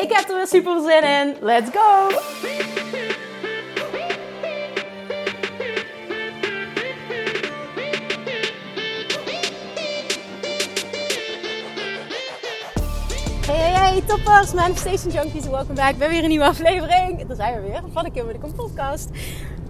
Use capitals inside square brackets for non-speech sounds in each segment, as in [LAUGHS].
Ik heb er weer super zin in. Let's go! Hey, hey, hey, toppers, Manifestation Junkies, welkom back bij weer een nieuwe aflevering. Daar zijn we weer, van de Kim de podcast.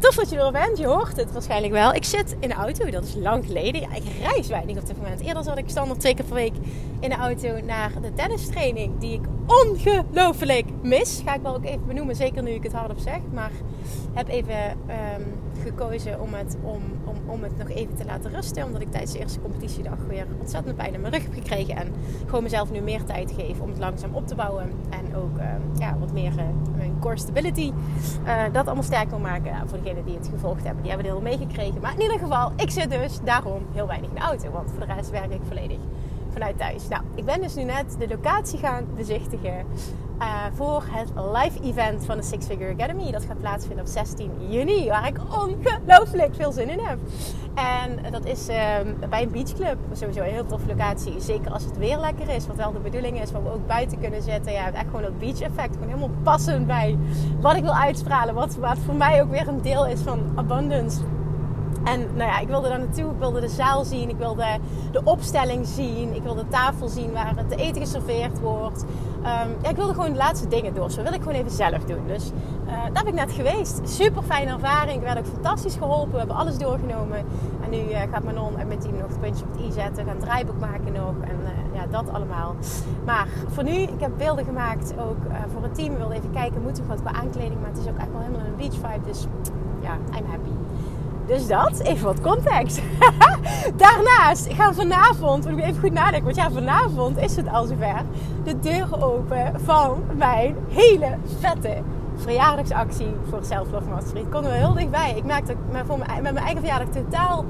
Tof dat je er bent, je hoort het waarschijnlijk wel. Ik zit in de auto, dat is lang geleden. Ja, ik reis weinig op dit moment. Eerder zat ik standaard twee keer per week in de auto naar de tennistraining, die ik ongelooflijk mis. Ga ik wel ook even benoemen, zeker nu ik het hardop zeg. Maar heb even ehm, gekozen om het, om, om, om het nog even te laten rusten. Omdat ik tijdens de eerste competitiedag weer ontzettend pijn in mijn rug heb gekregen. En gewoon mezelf nu meer tijd geef om het langzaam op te bouwen. En ook ehm, ja, wat meer uh, mijn core stability. Uh, dat allemaal sterk wil maken. voor degenen die het gevolgd hebben, die hebben het heel meegekregen. Maar in ieder geval, ik zit dus daarom heel weinig in de auto. Want voor de rest werk ik volledig vanuit thuis. Nou, ik ben dus nu net de locatie gaan bezichtigen uh, voor het live event van de Six Figure Academy. Dat gaat plaatsvinden op 16 juni, waar ik ongelooflijk veel zin in heb. En dat is uh, bij een beachclub. Sowieso een heel toffe locatie. Zeker als het weer lekker is, wat wel de bedoeling is, waar we ook buiten kunnen zitten. Ja, je hebt echt gewoon dat beach effect. Gewoon helemaal passend bij wat ik wil uitstralen. Wat, wat voor mij ook weer een deel is van abundance en nou ja, ik wilde daar naartoe. Ik wilde de zaal zien. Ik wilde de opstelling zien. Ik wilde de tafel zien waar het eten geserveerd wordt. Um, ja, ik wilde gewoon de laatste dingen door. Zo wil ik gewoon even zelf doen. Dus uh, daar ben ik net geweest. Super fijne ervaring. Ik werd ook fantastisch geholpen. We hebben alles doorgenomen. En nu uh, gaat Manon en mijn team nog het puntje op het i zetten. We gaan draaiboek maken nog. En uh, ja, dat allemaal. Maar voor nu, ik heb beelden gemaakt ook voor het team. We wilden even kijken, moeten we wat qua aankleding. Maar het is ook echt wel helemaal een beach vibe. Dus ja, I'm happy. Dus dat, even wat context. [LAUGHS] Daarnaast gaan vanavond, moet ik even goed nadenken, want ja, vanavond is het al zover, de deur open van mijn hele vette verjaardagsactie voor Self Love Mastery. Het komt er heel dichtbij. Ik merk dat ik mijn, met mijn eigen verjaardag totaal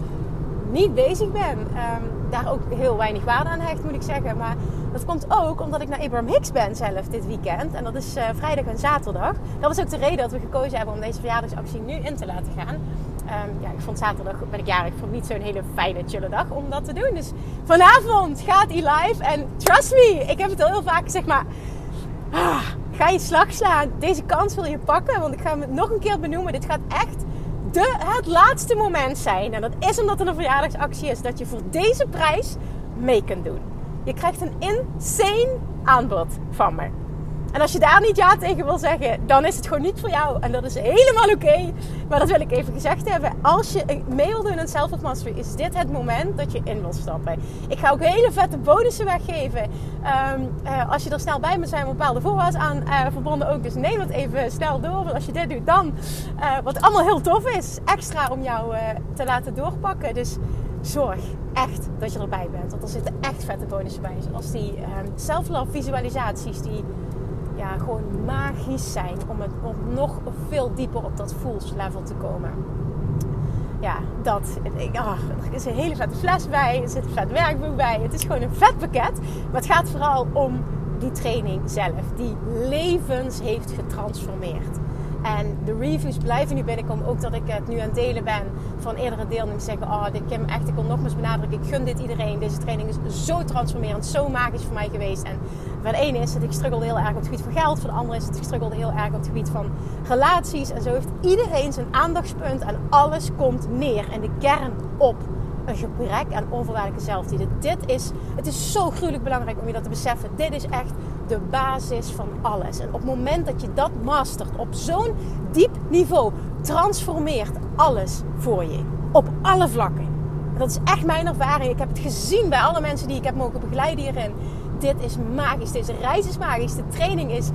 niet bezig ben. Um, daar ook heel weinig waarde aan hecht, moet ik zeggen. Maar dat komt ook omdat ik naar Abraham Hicks ben zelf dit weekend. En dat is uh, vrijdag en zaterdag. Dat was ook de reden dat we gekozen hebben om deze verjaardagsactie nu in te laten gaan. Um, ja, ik vond zaterdag ben ik jarig. Ik vond niet zo'n hele fijne, chille dag om dat te doen. Dus vanavond gaat hij live. En trust me, ik heb het al heel vaak gezegd, maar ah, ga je slag slaan. Deze kans wil je pakken. Want ik ga hem nog een keer benoemen. Dit gaat echt de, het laatste moment zijn. En dat is omdat er een verjaardagsactie is. Dat je voor deze prijs mee kunt doen. Je krijgt een insane aanbod van me. En als je daar niet ja tegen wil zeggen, dan is het gewoon niet voor jou. En dat is helemaal oké. Maar dat wil ik even gezegd hebben. Als je mee wil doen aan Self Mastery, is dit het moment dat je in wil stappen. Ik ga ook hele vette bonussen weggeven. Um, uh, als je er snel bij moet zijn, bepaalde voorwaarden aan uh, verbonden ook. Dus neem het even snel door. Want als je dit doet, dan uh, wat allemaal heel tof is, extra om jou te laten doorpakken. Dus zorg echt dat je erbij bent. Want er zitten echt vette bonussen bij. Zoals die um, self-love visualisaties die ja, gewoon magisch zijn om, het, om nog veel dieper op dat fools level te komen. Ja, dat. Oh, er is een hele vette fles bij, er zit een vet werkboek bij. Het is gewoon een vet pakket. Maar het gaat vooral om die training zelf, die levens heeft getransformeerd. En de reviews blijven nu binnenkomen. Ook dat ik het nu aan het delen ben van eerdere deelnemers. Zeggen, oh Kim, echt, ik wil nogmaals benadrukken. Ik gun dit iedereen. Deze training is zo transformerend, zo magisch voor mij geweest. En van ene is het, ik struggelde heel erg op het gebied van geld. Van de andere is het, ik struggelde heel erg op het gebied van relaties. En zo heeft iedereen zijn aandachtspunt. En alles komt neer. En de kern op een gebrek aan onvoorwaardelijke zelfliefde. Dit is, het is zo gruwelijk belangrijk om je dat te beseffen. Dit is echt de basis van alles. En op het moment dat je dat mastert op zo'n diep niveau, transformeert alles voor je. Op alle vlakken. dat is echt mijn ervaring. Ik heb het gezien bij alle mensen die ik heb mogen begeleiden hierin. Dit is magisch. Deze reis is magisch. De training is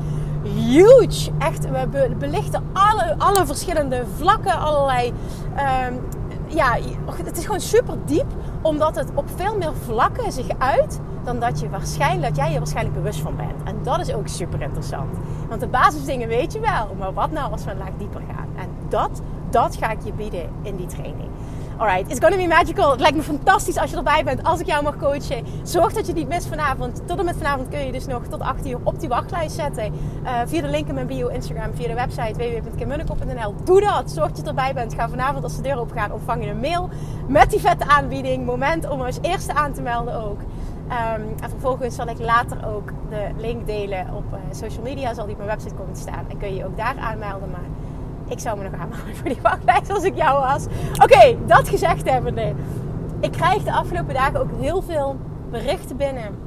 huge. Echt, we belichten alle, alle verschillende vlakken, allerlei um, ja, het is gewoon super diep, omdat het op veel meer vlakken zich uit dan dat, je waarschijnlijk, dat jij je waarschijnlijk bewust van bent. En dat is ook super interessant. Want de basisdingen weet je wel. Maar wat nou als we een laag dieper gaan? En dat, dat ga ik je bieden in die training. Alright, it's gonna be magical. Het lijkt me fantastisch als je erbij bent, als ik jou mag coachen. Zorg dat je niet mist vanavond. Tot en met vanavond kun je dus nog tot 8 uur op die wachtlijst zetten. Uh, via de link in mijn bio, Instagram, via de website www.kimmunnekoop.nl. Doe dat. Zorg dat je erbij bent. Ga vanavond als de deur open gaat, ontvang je een mail met die vette aanbieding. Moment om als eerste aan te melden ook. Um, en vervolgens zal ik later ook de link delen op uh, social media. Zal die op mijn website komen te staan. En kun je ook daar aanmelden. Maar ik zou me nog aanmelden [LAUGHS] voor die wachtlijst als ik jou was. Oké, dat gezegd hebbende. Ik krijg de afgelopen dagen ook heel veel berichten binnen.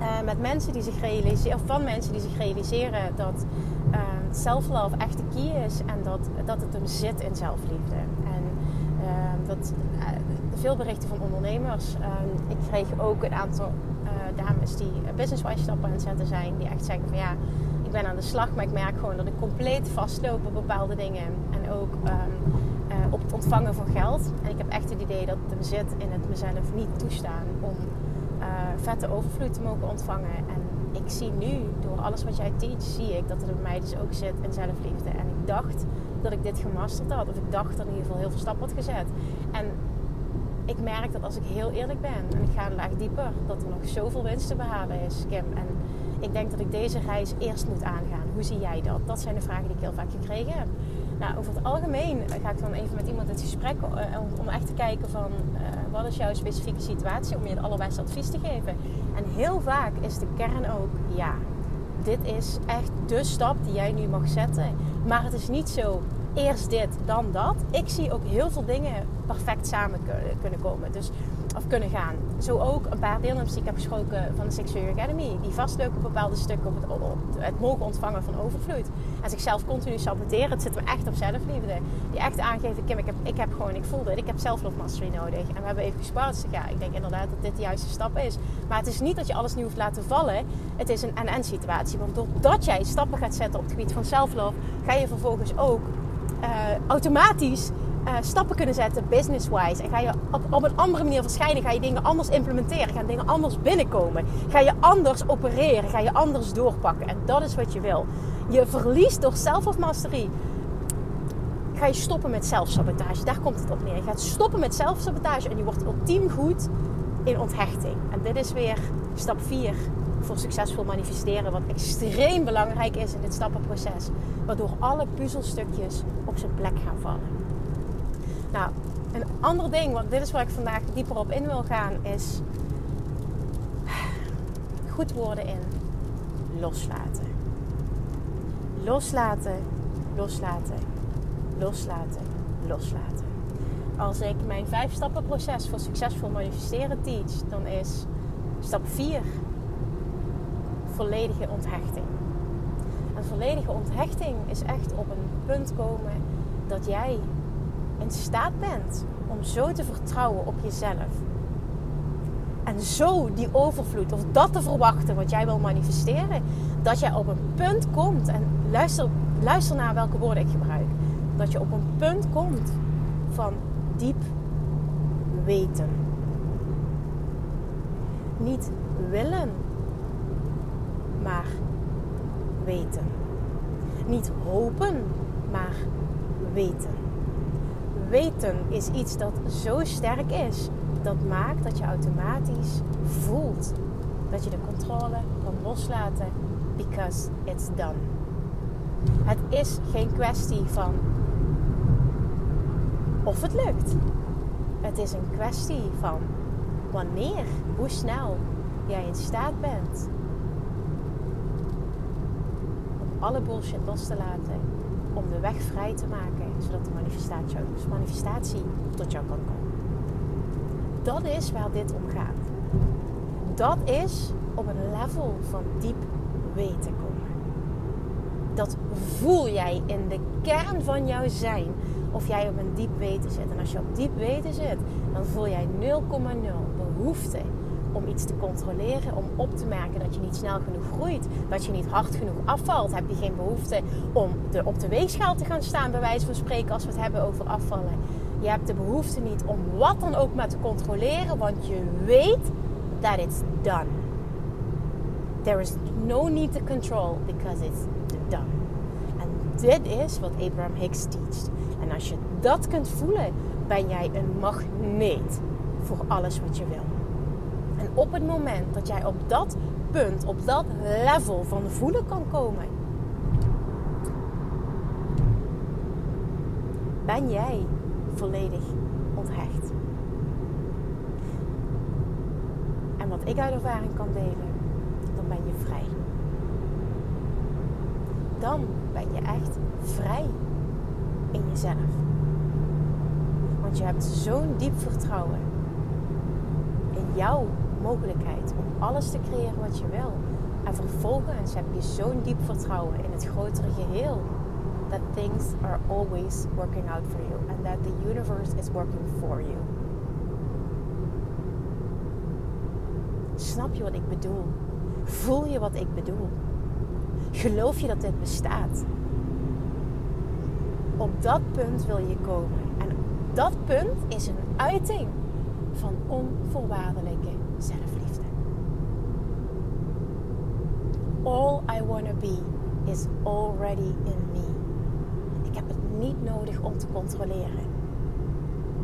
Uh, met mensen die zich realiseren, of van mensen die zich realiseren dat uh, self-love echt de key is en dat, dat het hem zit in zelfliefde. En uh, dat veel berichten van ondernemers. ik kreeg ook een aantal dames die business-wise stappen aan het zetten zijn, die echt zeggen van ja ik ben aan de slag, maar ik merk gewoon dat ik compleet vastloop op bepaalde dingen. En ook um, uh, op het ontvangen van geld. En ik heb echt het idee dat het hem zit in het mezelf niet toestaan om vette overvloed te mogen ontvangen. En ik zie nu, door alles wat jij teach, zie ik dat het bij mij dus ook zit in zelfliefde. En ik dacht dat ik dit gemasterd had. Of ik dacht dat in ieder geval heel veel stappen had gezet. En ik merk dat als ik heel eerlijk ben en ik ga een laag dieper, dat er nog zoveel winst te behalen is, Kim. En ik denk dat ik deze reis eerst moet aangaan. Hoe zie jij dat? Dat zijn de vragen die ik heel vaak gekregen heb. Nou, over het algemeen ga ik dan even met iemand het gesprek uh, om echt te kijken van uh, wat is jouw specifieke situatie om je het allerbeste advies te geven. En heel vaak is de kern ook ja, dit is echt de stap die jij nu mag zetten. Maar het is niet zo eerst dit, dan dat. Ik zie ook heel veel dingen perfect samen kunnen komen. Dus of kunnen gaan. Zo ook een paar deelnemers die ik heb gesproken van de Sexual Academy. Die vastlopen op bepaalde stukken op het, het mogen ontvangen van overvloed. En zichzelf continu saboteren. Het zit me echt op zelfliefde. Die echt aangeven, Kim, ik heb, ik heb gewoon, ik voelde het. Ik heb zelflove mastery nodig. En we hebben even gespart. Ja, ik denk inderdaad dat dit de juiste stap is. Maar het is niet dat je alles nu hoeft laten vallen. Het is een en-en situatie. Want doordat jij stappen gaat zetten op het gebied van zelflove, ga je vervolgens ook uh, automatisch uh, stappen kunnen zetten business-wise. En ga je op, op een andere manier verschijnen. Ga je dingen anders implementeren. Gaan dingen anders binnenkomen. Ga je anders opereren. Ga je anders doorpakken. En dat is wat je wil. Je verliest door self-mastery. Ga je stoppen met zelfsabotage. Daar komt het op neer. Je gaat stoppen met zelfsabotage. En je wordt ultiem goed in onthechting. En dit is weer stap 4 voor succesvol manifesteren. Wat extreem belangrijk is in dit stappenproces. Waardoor alle puzzelstukjes op zijn plek gaan vallen. Nou, een ander ding, want dit is waar ik vandaag dieper op in wil gaan, is goed worden in loslaten. Loslaten, loslaten, loslaten, loslaten. Als ik mijn vijf stappen proces voor succesvol manifesteren teach, dan is stap 4 volledige onthechting. En volledige onthechting is echt op een punt komen dat jij in staat bent om zo te vertrouwen op jezelf. En zo die overvloed, of dat te verwachten wat jij wil manifesteren. Dat jij op een punt komt, en luister, luister naar welke woorden ik gebruik. Dat je op een punt komt van diep weten. Niet willen, maar weten. Niet hopen, maar weten weten is iets dat zo sterk is. Dat maakt dat je automatisch voelt dat je de controle kan loslaten. Because it's done. Het is geen kwestie van of het lukt. Het is een kwestie van wanneer, hoe snel jij in staat bent om alle bullshit los te laten om de weg vrij te maken, zodat de manifestatie, manifestatie tot jou kan komen. Dat is waar dit om gaat. Dat is op een level van diep weten komen. Dat voel jij in de kern van jouw zijn of jij op een diep weten zit. En als je op diep weten zit, dan voel jij 0,0 behoefte om iets te controleren, om op te merken dat je niet snel genoeg groeit, dat je niet hard genoeg afvalt, heb je geen behoefte om de, op de weegschaal te gaan staan, bij wijze van spreken, als we het hebben over afvallen. Je hebt de behoefte niet om wat dan ook maar te controleren, want je weet that it's done. There is no need to control because it's done. En dit is wat Abraham Hicks teacht. En als je dat kunt voelen, ben jij een magneet voor alles wat je wil. Op het moment dat jij op dat punt, op dat level van voelen kan komen, ben jij volledig onthecht. En wat ik uit ervaring kan delen, dan ben je vrij. Dan ben je echt vrij in jezelf. Want je hebt zo'n diep vertrouwen in jouw mogelijkheid om alles te creëren wat je wil. En vervolgens heb je zo'n diep vertrouwen in het grotere geheel. That things are always working out for you. And that the universe is working for you. Snap je wat ik bedoel? Voel je wat ik bedoel? Geloof je dat dit bestaat? Op dat punt wil je komen. En dat punt is een uiting van onvoorwaardelijke zelfliefde. All I wanna be is already in me. Ik heb het niet nodig om te controleren.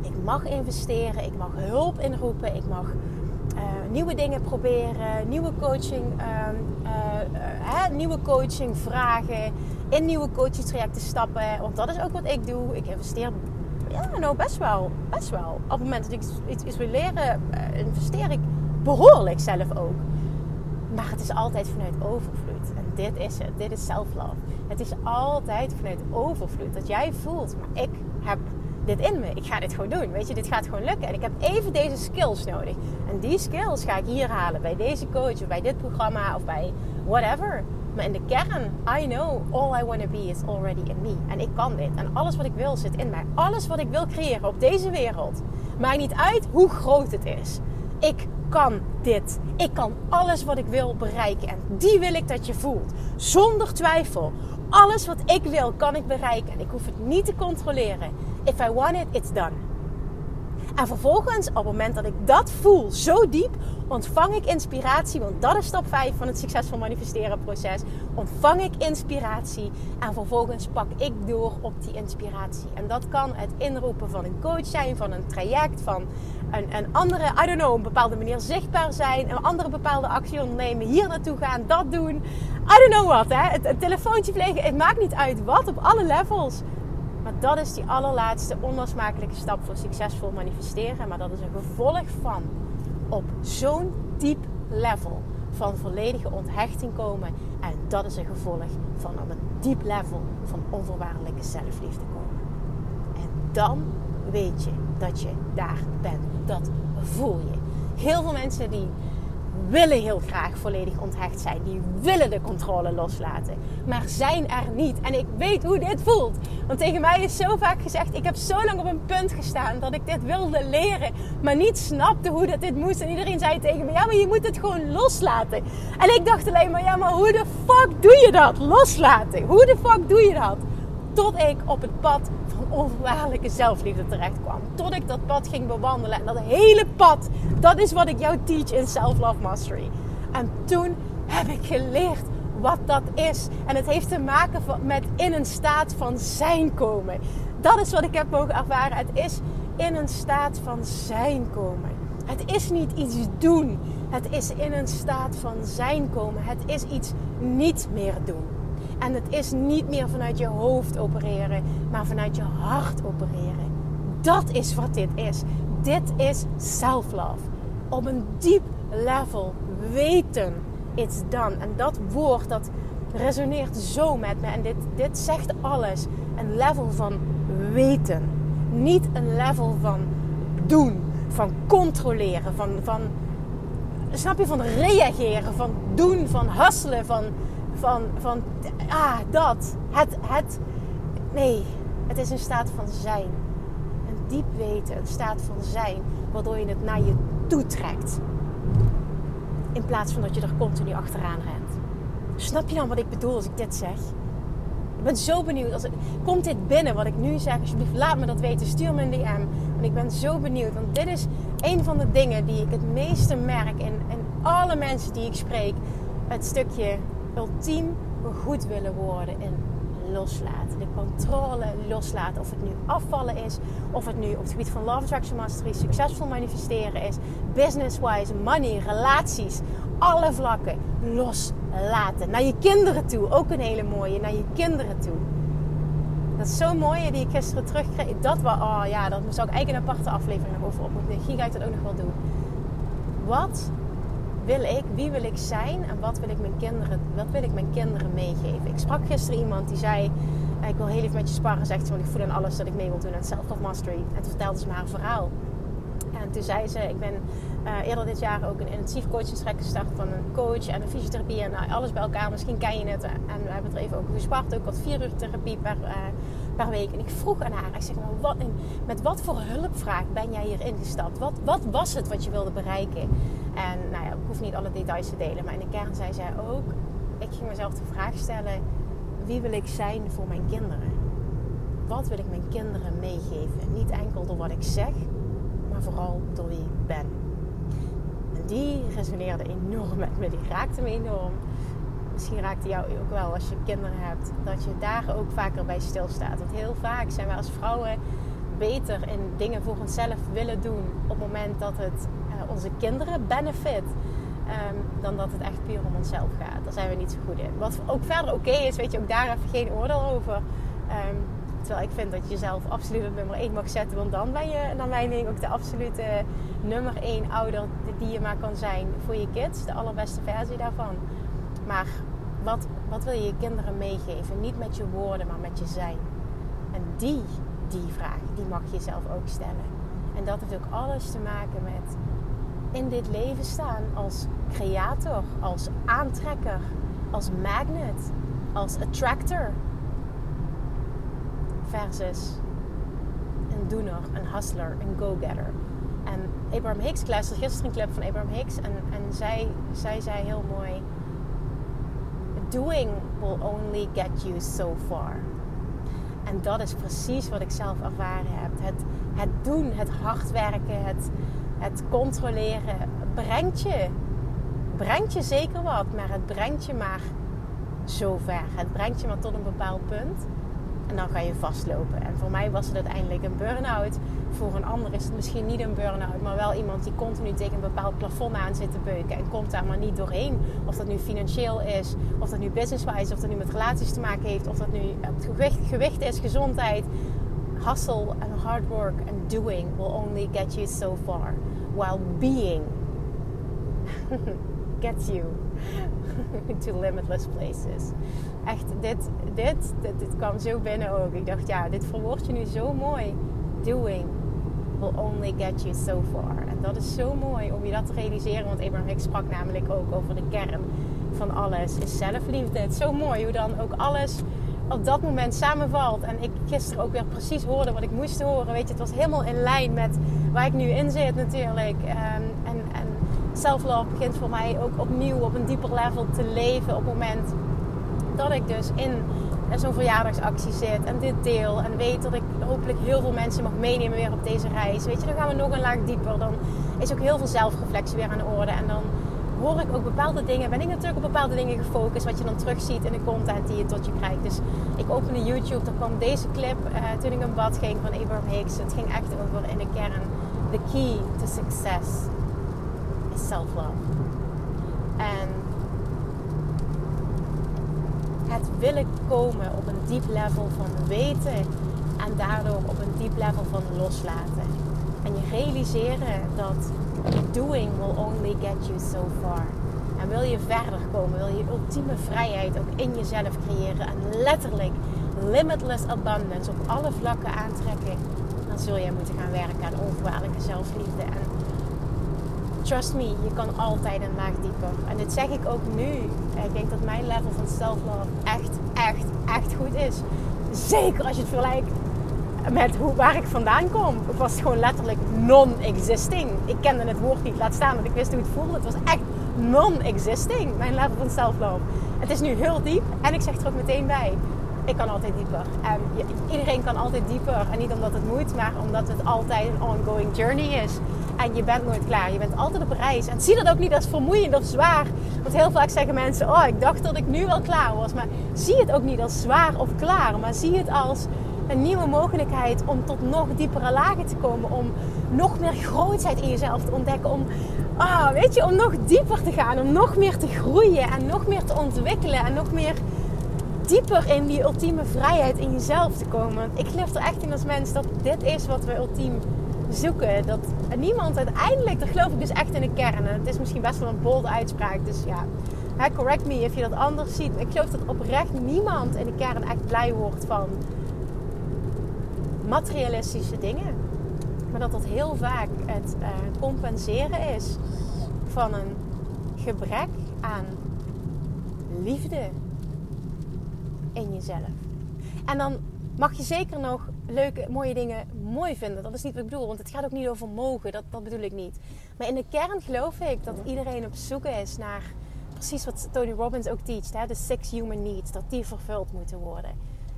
Ik mag investeren, ik mag hulp inroepen, ik mag uh, nieuwe dingen proberen, nieuwe coaching, uh, uh, nieuwe coaching vragen, in nieuwe coachingstrajecten stappen. Want dat is ook wat ik doe. Ik investeer ja, nou best wel, best wel. Op het moment dat ik iets, iets wil leren, investeer ik behoorlijk zelf ook. Maar het is altijd vanuit overvloed. En dit is het. Dit is self-love. Het is altijd vanuit overvloed. Dat jij voelt, maar ik heb dit in me. Ik ga dit gewoon doen. Weet je, dit gaat gewoon lukken. En ik heb even deze skills nodig. En die skills ga ik hier halen. Bij deze coach of bij dit programma of bij whatever. Maar in de kern, I know all I want to be is already in me. En ik kan dit. En alles wat ik wil zit in mij. Alles wat ik wil creëren op deze wereld. Maakt niet uit hoe groot het is. Ik kan dit. Ik kan alles wat ik wil bereiken. En die wil ik dat je voelt. Zonder twijfel. Alles wat ik wil, kan ik bereiken. En ik hoef het niet te controleren. If I want it, it's done. En vervolgens, op het moment dat ik dat voel, zo diep, ontvang ik inspiratie. Want dat is stap 5 van het succesvol manifesteren proces. Ontvang ik inspiratie en vervolgens pak ik door op die inspiratie. En dat kan het inroepen van een coach zijn, van een traject, van een, een andere, I don't know, een bepaalde manier zichtbaar zijn, een andere bepaalde actie ondernemen, hier naartoe gaan, dat doen. I don't know wat, hè. Het, het telefoontje plegen, het maakt niet uit wat, op alle levels. Maar dat is die allerlaatste onlosmakelijke stap voor succesvol manifesteren. Maar dat is een gevolg van op zo'n diep level van volledige onthechting komen. En dat is een gevolg van op een diep level van onvoorwaardelijke zelfliefde komen. En dan weet je dat je daar bent. Dat voel je. Heel veel mensen die willen heel graag volledig onthecht zijn. Die willen de controle loslaten. Maar zijn er niet. En ik weet hoe dit voelt. Want tegen mij is zo vaak gezegd: ik heb zo lang op een punt gestaan dat ik dit wilde leren. Maar niet snapte hoe dat dit moest. En iedereen zei tegen me: ja, maar je moet het gewoon loslaten. En ik dacht alleen maar: ja, maar hoe de fuck doe je dat? Loslaten. Hoe de fuck doe je dat? Tot ik op het pad van zelfliefde terecht kwam. Tot ik dat pad ging bewandelen. En dat hele pad, dat is wat ik jou teach in Self-Love Mastery. En toen heb ik geleerd wat dat is. En het heeft te maken met in een staat van zijn komen. Dat is wat ik heb mogen ervaren. Het is in een staat van zijn komen. Het is niet iets doen. Het is in een staat van zijn komen. Het is iets niet meer doen. En het is niet meer vanuit je hoofd opereren, maar vanuit je hart opereren. Dat is wat dit is. Dit is self-love. Op een diep level weten it's done. En dat woord dat resoneert zo met me. En dit, dit zegt alles. Een level van weten. Niet een level van doen. Van controleren. Van, van snap je? Van reageren. Van doen. Van hustelen. Van van, van ah, dat. Het, het, nee, het is een staat van zijn. Een diep weten, een staat van zijn, waardoor je het naar je toe trekt. In plaats van dat je er continu achteraan rent. Snap je dan wat ik bedoel als ik dit zeg? Ik ben zo benieuwd. Als komt dit binnen wat ik nu zeg? Alsjeblieft, laat me dat weten. Stuur me een DM. Want ik ben zo benieuwd. Want dit is een van de dingen die ik het meeste merk in, in alle mensen die ik spreek. Het stukje ultiem goed willen worden in loslaten. De controle loslaten. Of het nu afvallen is, of het nu op het gebied van Love Attraction Mastery succesvol manifesteren is, business-wise, money, relaties, alle vlakken loslaten. Naar je kinderen toe, ook een hele mooie, naar je kinderen toe. Dat is zo mooi die ik gisteren terugkreeg. Dat was, oh ja, dat zou ik eigenlijk een aparte aflevering over op moeten. Ga ik dat ook nog wel doen. Wat wil ik, wie wil ik zijn en wat wil ik mijn kinderen, wat wil ik mijn kinderen meegeven? Ik sprak gisteren iemand die zei, ik wil heel even met je sparren, zegt ze, want ik voel aan alles dat ik mee wil doen aan Self-Love Mastery. En toen vertelde ze me haar verhaal. En toen zei ze, ik ben uh, eerder dit jaar ook een intensief coachingstrek gestart van een coach en een fysiotherapie en nou, alles bij elkaar. Misschien ken je het. En we hebben het er even over gespart. Ook wat vier uur therapie per, per week. En ik vroeg aan haar, ik zeg nou, wat, met wat voor hulpvraag ben jij hier ingestapt? Wat, wat was het wat je wilde bereiken? En nou ja, ik hoef niet alle details te delen. Maar in de kern zei zij ook, ik ging mezelf de vraag stellen, wie wil ik zijn voor mijn kinderen? Wat wil ik mijn kinderen meegeven? Niet enkel door wat ik zeg, maar vooral door wie ik ben. En die resoneerde enorm met me, die raakte me enorm. Misschien raakt die jou ook wel als je kinderen hebt, dat je daar ook vaker bij stilstaat. Want heel vaak zijn wij als vrouwen beter in dingen voor onszelf willen doen op het moment dat het uh, onze kinderen benefit. Um, dan dat het echt puur om onszelf gaat. Daar zijn we niet zo goed in. Wat ook verder oké is, weet je, ook daar even geen oordeel over. Um, Terwijl ik vind dat je jezelf absoluut op nummer 1 mag zetten. Want dan ben je, naar mijn mening, ook de absolute nummer 1 ouder die je maar kan zijn voor je kids. De allerbeste versie daarvan. Maar wat, wat wil je je kinderen meegeven? Niet met je woorden, maar met je zijn. En die, die vraag, die mag je jezelf ook stellen. En dat heeft ook alles te maken met in dit leven staan als creator, als aantrekker, als magnet, als attractor versus een doener, een hustler, een go-getter. En Abraham Hicks, ik luisterde gisteren een clip van Abraham Hicks en, en zij, zij zei heel mooi: Doing will only get you so far. En dat is precies wat ik zelf ervaren heb. Het, het doen, het hard werken, het, het controleren brengt je, brengt je zeker wat, maar het brengt je maar zo ver. Het brengt je maar tot een bepaald punt. En dan ga je vastlopen. En voor mij was het uiteindelijk een burn-out. Voor een ander is het misschien niet een burn-out, maar wel iemand die continu tegen een bepaald plafond aan zit te beuken en komt daar maar niet doorheen. Of dat nu financieel is, of dat nu business-wise, of dat nu met relaties te maken heeft, of dat nu het gewicht, gewicht is, gezondheid. Hustle and hard work and doing will only get you so far, while being [LAUGHS] gets you [LAUGHS] to limitless places. Echt, dit, dit, dit, dit kwam zo binnen ook. Ik dacht, ja, dit verwoord je nu zo mooi. Doing will only get you so far. En dat is zo mooi om je dat te realiseren. Want Abraham Hicks sprak namelijk ook over de kern van alles. Is zelfliefde. Het is zo mooi hoe dan ook alles op dat moment samenvalt. En ik gisteren ook weer precies hoorde wat ik moest horen. Weet je, het was helemaal in lijn met waar ik nu in zit natuurlijk. Ehm, en, en self-love begint voor mij ook opnieuw op een dieper level te leven op het moment dat ik dus in zo'n verjaardagsactie zit en dit deel en weet dat ik hopelijk heel veel mensen mag meenemen weer op deze reis. Weet je, dan gaan we nog een laag dieper. Dan is ook heel veel zelfreflectie weer aan de orde en dan hoor ik ook bepaalde dingen. Ben ik natuurlijk op bepaalde dingen gefocust, wat je dan terugziet in de content die je tot je krijgt. Dus ik opende YouTube, dan kwam deze clip uh, toen ik een bad ging van Abraham Hicks. Het ging echt over in de kern. The key to success is self-love. En het willen komen op een diep level van weten en daardoor op een diep level van loslaten. En je realiseren dat doing will only get you so far. En wil je verder komen, wil je ultieme vrijheid ook in jezelf creëren en letterlijk limitless abundance op alle vlakken aantrekken, dan zul je moeten gaan werken aan onvoorwaardelijke zelfliefde. En trust me, je kan altijd een laag dieper. En dit zeg ik ook nu. Ik denk dat mijn level van self-love echt, echt, echt goed is. Zeker als je het vergelijkt met hoe, waar ik vandaan kom. Het was gewoon letterlijk non-existing. Ik kende het woord niet, laat staan dat ik wist hoe het voelde. Het was echt non-existing, mijn level van self-love. Het is nu heel diep en ik zeg er ook meteen bij. Ik kan altijd dieper. En iedereen kan altijd dieper. En niet omdat het moet, maar omdat het altijd een ongoing journey is. En je bent nooit klaar. Je bent altijd op reis. En zie dat ook niet als vermoeiend of zwaar. Want heel vaak zeggen mensen: Oh, ik dacht dat ik nu wel klaar was. Maar zie het ook niet als zwaar of klaar. Maar zie het als een nieuwe mogelijkheid om tot nog diepere lagen te komen. Om nog meer grootheid in jezelf te ontdekken. Om, ah, weet je, om nog dieper te gaan. Om nog meer te groeien en nog meer te ontwikkelen. En nog meer dieper in die ultieme vrijheid in jezelf te komen. Ik geloof er echt in als mens dat dit is wat we ultiem zoeken. Dat niemand uiteindelijk, dat geloof ik dus echt in de kern. En het is misschien best wel een bold uitspraak. Dus ja, correct me if je dat anders ziet. Ik geloof dat oprecht niemand in de kern echt blij wordt van materialistische dingen. Maar dat dat heel vaak het uh, compenseren is van een gebrek aan liefde in jezelf. En dan mag je zeker nog leuke, mooie dingen mooi vinden. Dat is niet wat ik bedoel, want het gaat ook niet over mogen. Dat, dat bedoel ik niet. Maar in de kern geloof ik dat iedereen op zoek is naar precies wat Tony Robbins ook teacht. Hè? De six human needs, dat die vervuld moeten worden.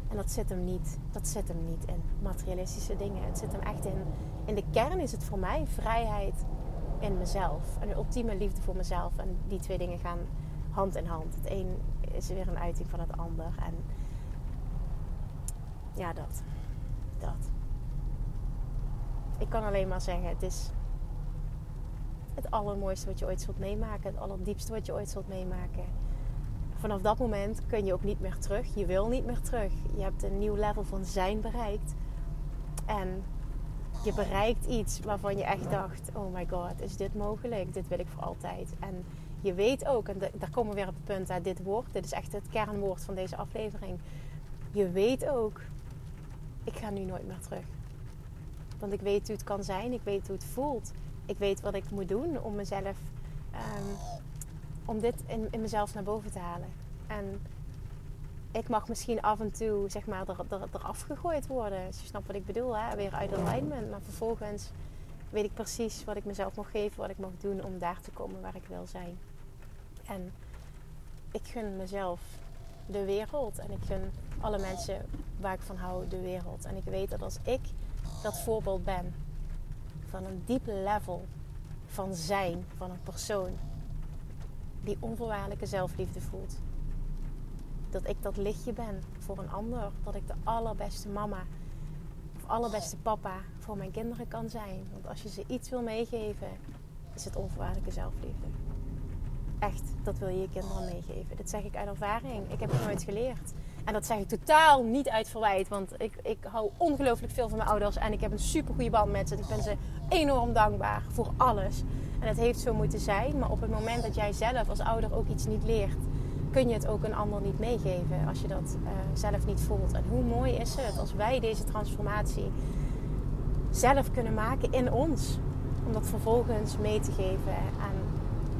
En dat zit hem niet. Dat zit hem niet in materialistische dingen. Het zit hem echt in. In de kern is het voor mij vrijheid in mezelf. En een ultieme liefde voor mezelf. En die twee dingen gaan hand in hand. Het een is weer een uiting van het ander. En ja, dat. Dat. Ik kan alleen maar zeggen, het is het allermooiste wat je ooit zult meemaken. Het allerdiepste wat je ooit zult meemaken. Vanaf dat moment kun je ook niet meer terug. Je wil niet meer terug. Je hebt een nieuw level van zijn bereikt. En je bereikt iets waarvan je echt dacht: oh my god, is dit mogelijk? Dit wil ik voor altijd. En je weet ook, en daar komen we weer op het punt, hè, dit woord, dit is echt het kernwoord van deze aflevering. Je weet ook, ik ga nu nooit meer terug. Want ik weet hoe het kan zijn, ik weet hoe het voelt. Ik weet wat ik moet doen om mezelf, um, om dit in, in mezelf naar boven te halen. En ik mag misschien af en toe zeg maar, er, er, eraf gegooid worden. Als je snapt wat ik bedoel, hè? weer uit alignment. Maar vervolgens weet ik precies wat ik mezelf mag geven, wat ik mag doen om daar te komen waar ik wil zijn. En ik gun mezelf de wereld en ik gun alle mensen waar ik van hou de wereld. En ik weet dat als ik dat voorbeeld ben van een diep level van zijn van een persoon die onvoorwaardelijke zelfliefde voelt. Dat ik dat lichtje ben voor een ander. Dat ik de allerbeste mama of allerbeste papa voor mijn kinderen kan zijn. Want als je ze iets wil meegeven, is het onvoorwaardelijke zelfliefde. Echt, dat wil je je kinderen meegeven. Dat zeg ik uit ervaring. Ik heb het nooit geleerd. En dat zeg ik totaal niet uit verwijt. Want ik, ik hou ongelooflijk veel van mijn ouders. En ik heb een super goede band met ze. Ik ben ze enorm dankbaar voor alles. En het heeft zo moeten zijn. Maar op het moment dat jij zelf als ouder ook iets niet leert, kun je het ook een ander niet meegeven. Als je dat uh, zelf niet voelt. En hoe mooi is het als wij deze transformatie zelf kunnen maken in ons. Om dat vervolgens mee te geven aan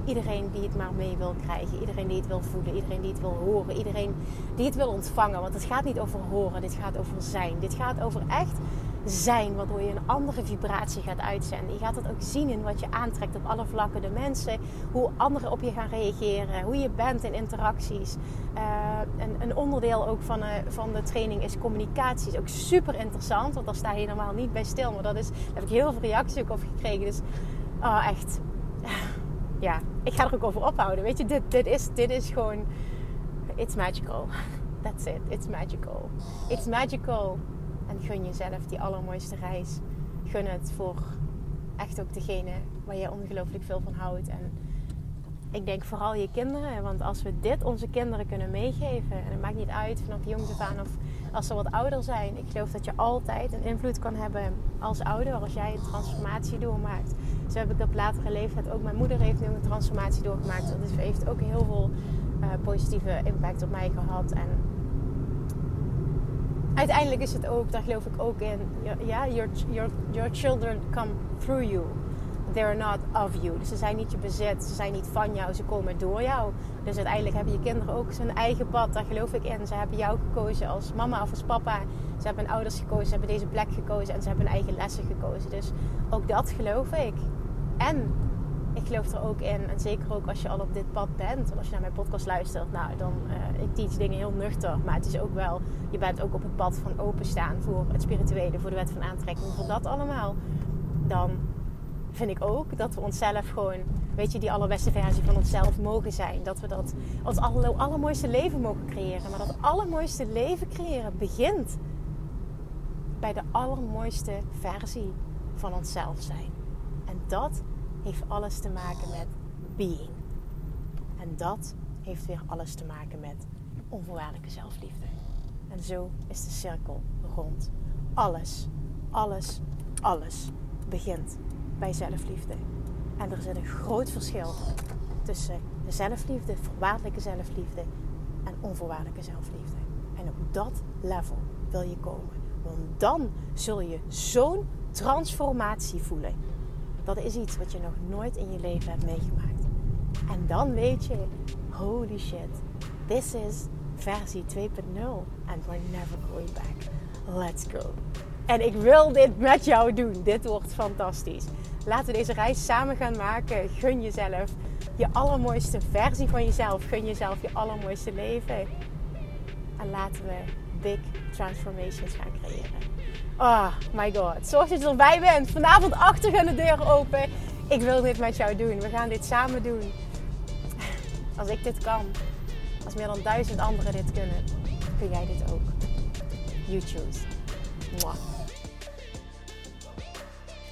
Iedereen die het maar mee wil krijgen. Iedereen die het wil voelen. Iedereen die het wil horen. Iedereen die het wil ontvangen. Want het gaat niet over horen. Dit gaat over zijn. Dit gaat over echt zijn. Waardoor je een andere vibratie gaat uitzenden. Je gaat het ook zien in wat je aantrekt op alle vlakken. De mensen. Hoe anderen op je gaan reageren. Hoe je bent in interacties. Uh, een, een, onderdeel ook van, uh, van de training is communicatie. Is ook super interessant. Want daar sta je normaal niet bij stil. Maar dat is, daar heb ik heel veel reacties ook over gekregen. Dus oh, echt ja, ik ga er ook over ophouden. Weet je, dit, dit, is, dit is gewoon. It's magical. [LAUGHS] That's it. It's magical. It's magical. En gun jezelf die allermooiste reis. Gun het voor echt ook degene waar je ongelooflijk veel van houdt. En ik denk vooral je kinderen. Want als we dit onze kinderen kunnen meegeven. En het maakt niet uit vanaf jongs af aan of als ze wat ouder zijn. Ik geloof dat je altijd een invloed kan hebben als ouder. Als jij een transformatie doormaakt. Zo heb ik op latere leeftijd ook. Mijn moeder heeft nu een transformatie doorgemaakt. Dat heeft ook heel veel uh, positieve impact op mij gehad. En uiteindelijk is het ook, daar geloof ik ook in. Ja, your, your, your children come through you they're not of you. Dus ze zijn niet je bezit, ze zijn niet van jou, ze komen door jou. Dus uiteindelijk hebben je kinderen ook zijn eigen pad, daar geloof ik in. Ze hebben jou gekozen als mama of als papa. Ze hebben hun ouders gekozen, ze hebben deze plek gekozen en ze hebben hun eigen lessen gekozen. Dus ook dat geloof ik. En ik geloof er ook in, en zeker ook als je al op dit pad bent. Want als je naar mijn podcast luistert, nou dan, uh, ik teach dingen heel nuchter. Maar het is ook wel, je bent ook op het pad van openstaan voor het spirituele, voor de wet van aantrekking, voor dat allemaal. Dan vind ik ook dat we onszelf gewoon, weet je, die allerbeste versie van onszelf mogen zijn. Dat we dat ons aller, allermooiste leven mogen creëren. Maar dat allermooiste leven creëren begint bij de allermooiste versie van onszelf zijn. En dat heeft alles te maken met being. En dat heeft weer alles te maken met onvoorwaardelijke zelfliefde. En zo is de cirkel rond. Alles, alles, alles begint bij zelfliefde. En er zit een groot verschil tussen de zelfliefde, voorwaardelijke zelfliefde en onvoorwaardelijke zelfliefde. En op dat level wil je komen. Want dan zul je zo'n transformatie voelen. Dat is iets wat je nog nooit in je leven hebt meegemaakt. En dan weet je, holy shit, this is versie 2.0 and we're never going back. Let's go. En ik wil dit met jou doen. Dit wordt fantastisch. Laten we deze reis samen gaan maken. Gun jezelf je allermooiste versie van jezelf. Gun jezelf je allermooiste leven. En laten we big transformations gaan creëren. Oh my god. Zorg dat je erbij bent. Vanavond achter gaan de deur open. Ik wil dit met jou doen. We gaan dit samen doen. Als ik dit kan. Als meer dan duizend anderen dit kunnen. Kun jij dit ook. You choose. Mwah.